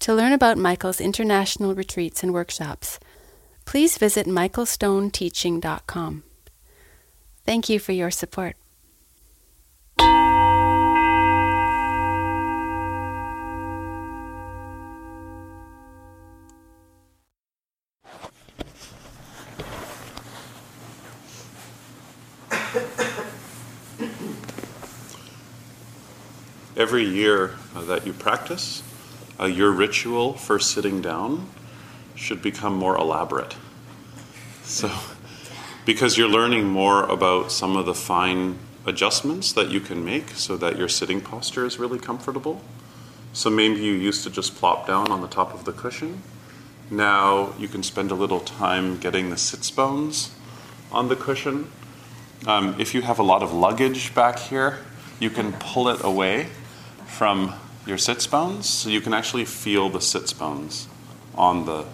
To learn about Michael's international retreats and workshops, please visit michaelstoneteaching.com. Thank you for your support. Every year that you practice, uh, your ritual for sitting down should become more elaborate. So, because you're learning more about some of the fine adjustments that you can make so that your sitting posture is really comfortable. So, maybe you used to just plop down on the top of the cushion. Now you can spend a little time getting the sits bones on the cushion. Um, if you have a lot of luggage back here, you can pull it away from your sits bones so you can actually feel the sits bones on the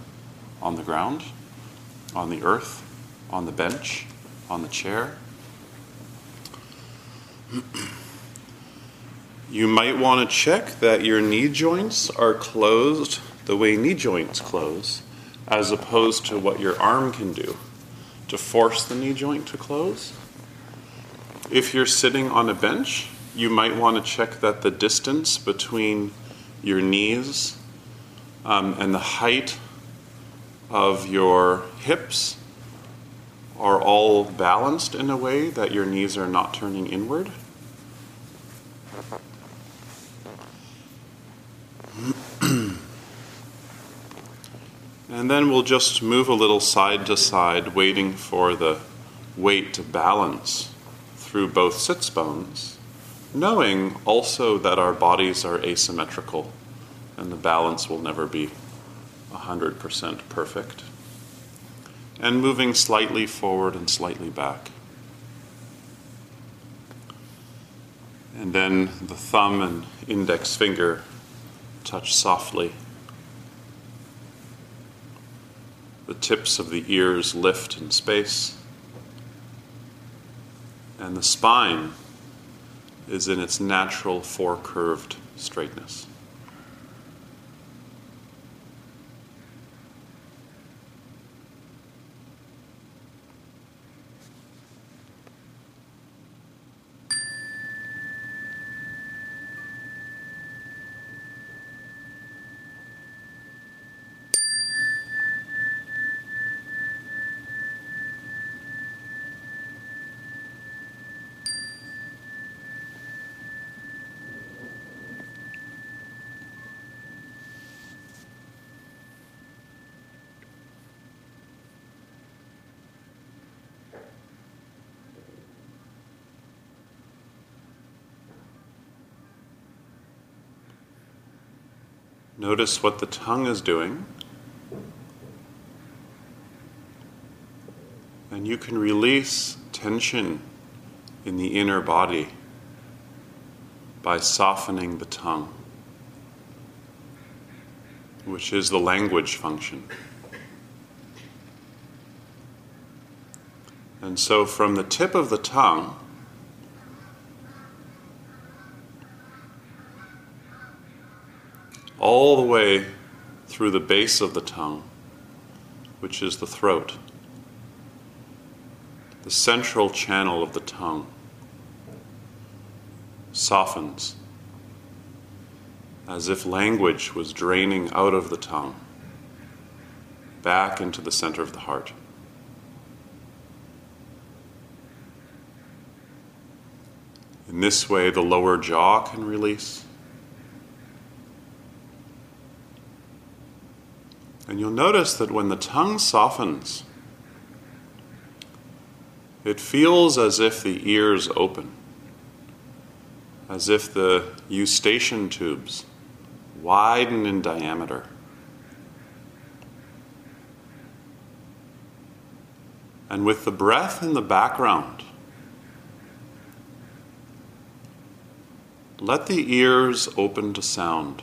on the ground, on the earth, on the bench, on the chair. you might want to check that your knee joints are closed the way knee joints close, as opposed to what your arm can do to force the knee joint to close. If you're sitting on a bench, you might want to check that the distance between your knees um, and the height of your hips are all balanced in a way that your knees are not turning inward. and then we'll just move a little side to side, waiting for the weight to balance through both sits bones knowing also that our bodies are asymmetrical and the balance will never be 100% perfect. And moving slightly forward and slightly back. And then the thumb and index finger touch softly. The tips of the ears lift in space. And the spine is in its natural four curved straightness. Notice what the tongue is doing. And you can release tension in the inner body by softening the tongue, which is the language function. And so, from the tip of the tongue, all the way through the base of the tongue, which is the throat, the central channel of the tongue softens as if language was draining out of the tongue back into the center of the heart. In this way, the lower jaw can release. And you'll notice that when the tongue softens, it feels as if the ears open, as if the eustachian tubes widen in diameter. And with the breath in the background, let the ears open to sound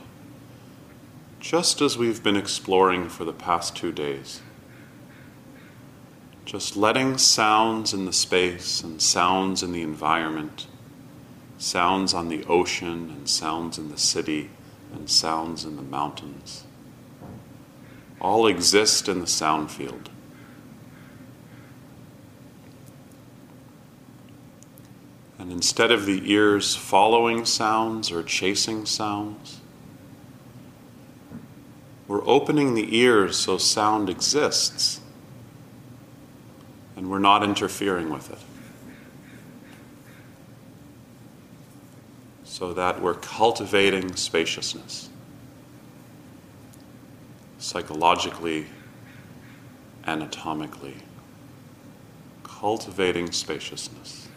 just as we've been exploring for the past two days. Just letting sounds in the space and sounds in the environment, sounds on the ocean and sounds in the city and sounds in the mountains, all exist in the sound field. And instead of the ears following sounds or chasing sounds, we're opening the ears so sound exists and we're not interfering with it. So that we're cultivating spaciousness psychologically, anatomically, cultivating spaciousness.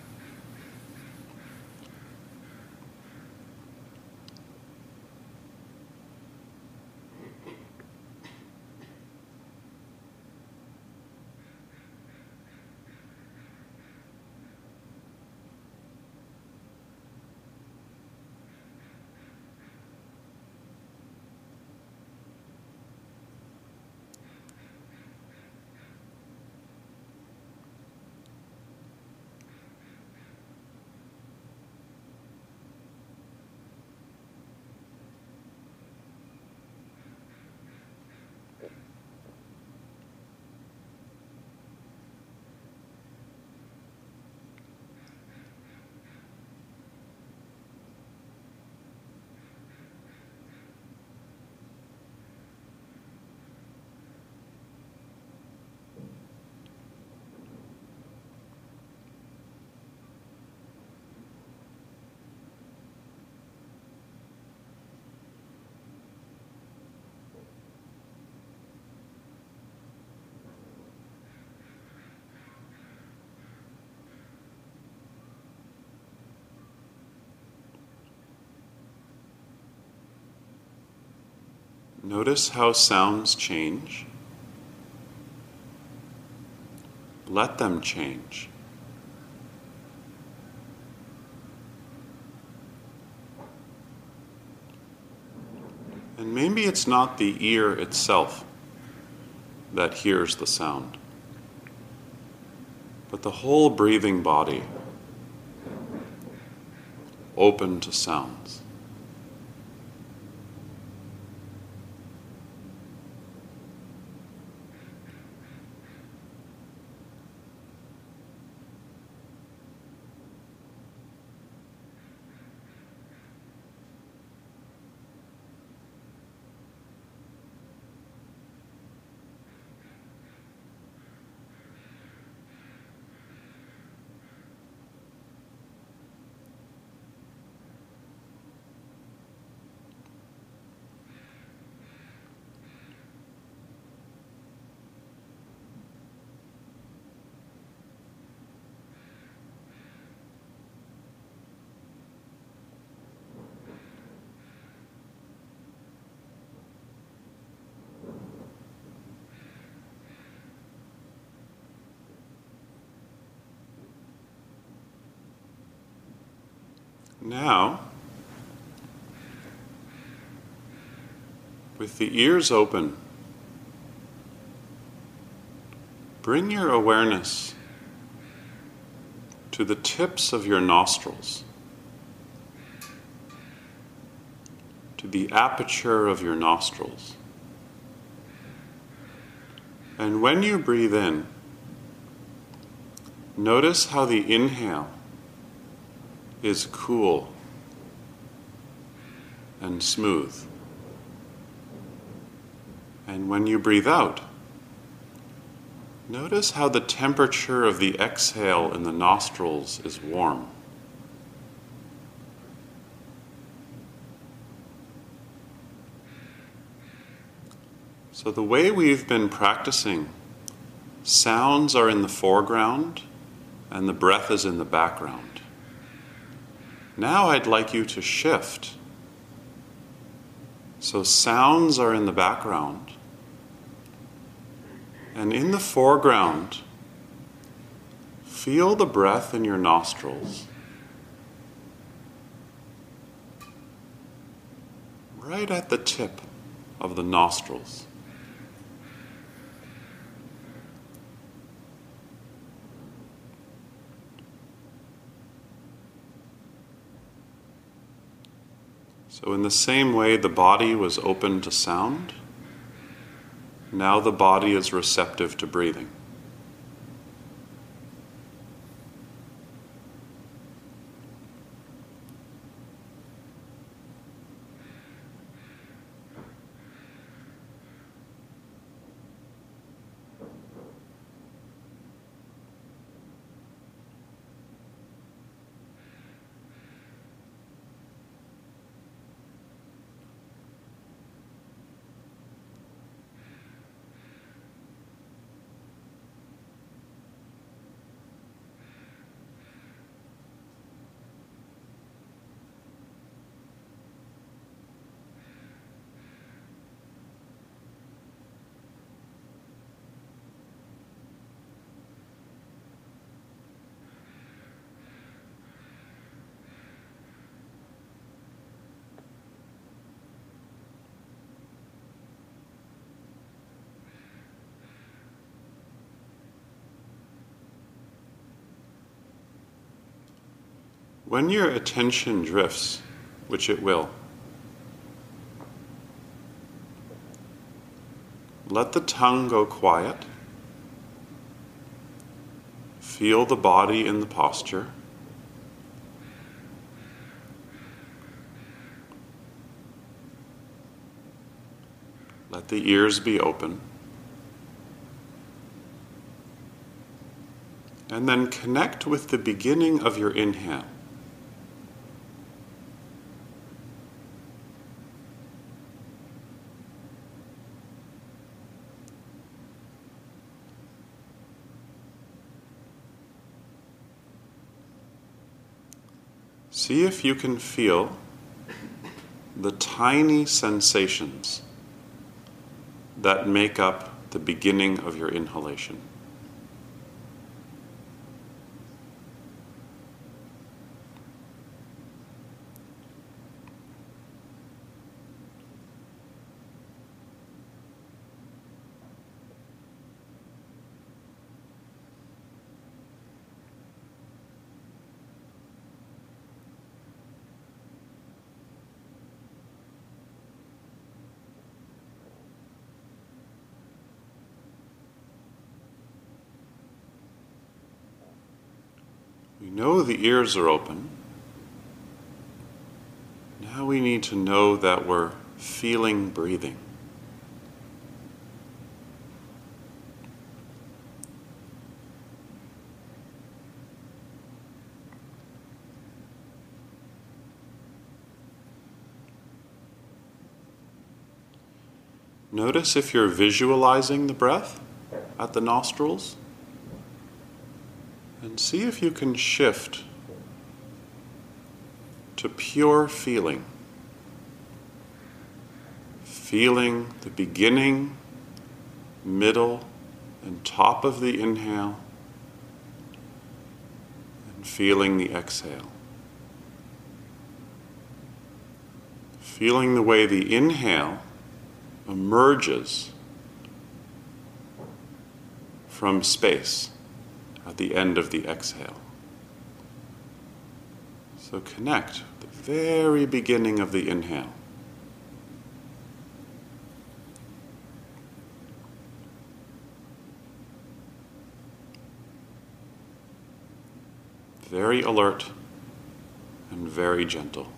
Notice how sounds change. Let them change. And maybe it's not the ear itself that hears the sound, but the whole breathing body open to sounds. Now, with the ears open, bring your awareness to the tips of your nostrils, to the aperture of your nostrils. And when you breathe in, notice how the inhale is cool and smooth. And when you breathe out, notice how the temperature of the exhale in the nostrils is warm. So, the way we've been practicing, sounds are in the foreground and the breath is in the background. Now I'd like you to shift. So sounds are in the background. And in the foreground, feel the breath in your nostrils. Right at the tip of the nostrils. So, in the same way the body was open to sound, now the body is receptive to breathing. When your attention drifts, which it will, let the tongue go quiet. Feel the body in the posture. Let the ears be open. And then connect with the beginning of your inhale. See if you can feel the tiny sensations that make up the beginning of your inhalation. Know the ears are open. Now we need to know that we're feeling breathing. Notice if you're visualizing the breath at the nostrils. See if you can shift to pure feeling. Feeling the beginning, middle, and top of the inhale, and feeling the exhale. Feeling the way the inhale emerges from space at the end of the exhale. So connect the very beginning of the inhale. Very alert and very gentle.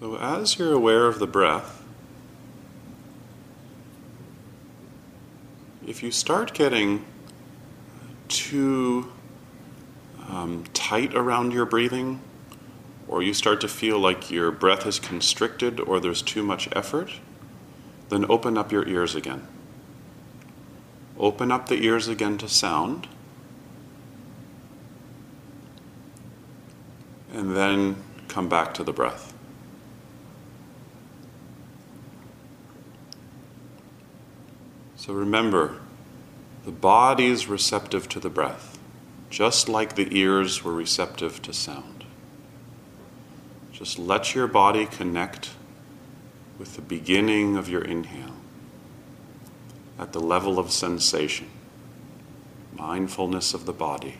So, as you're aware of the breath, if you start getting too um, tight around your breathing, or you start to feel like your breath is constricted or there's too much effort, then open up your ears again. Open up the ears again to sound. And then come back to the breath. So remember, the body is receptive to the breath, just like the ears were receptive to sound. Just let your body connect with the beginning of your inhale at the level of sensation, mindfulness of the body.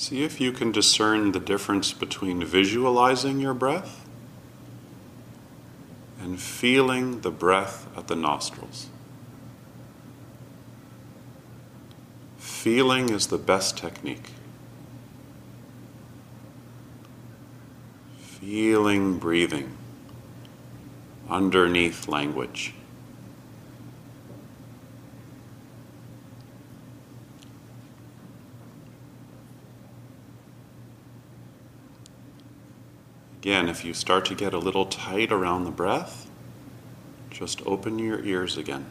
See if you can discern the difference between visualizing your breath and feeling the breath at the nostrils. Feeling is the best technique. Feeling breathing underneath language. Again, if you start to get a little tight around the breath, just open your ears again.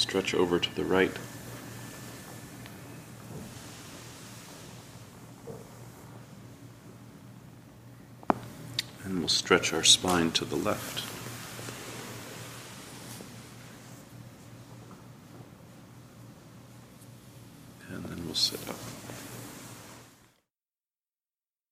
Stretch over to the right. And we'll stretch our spine to the left.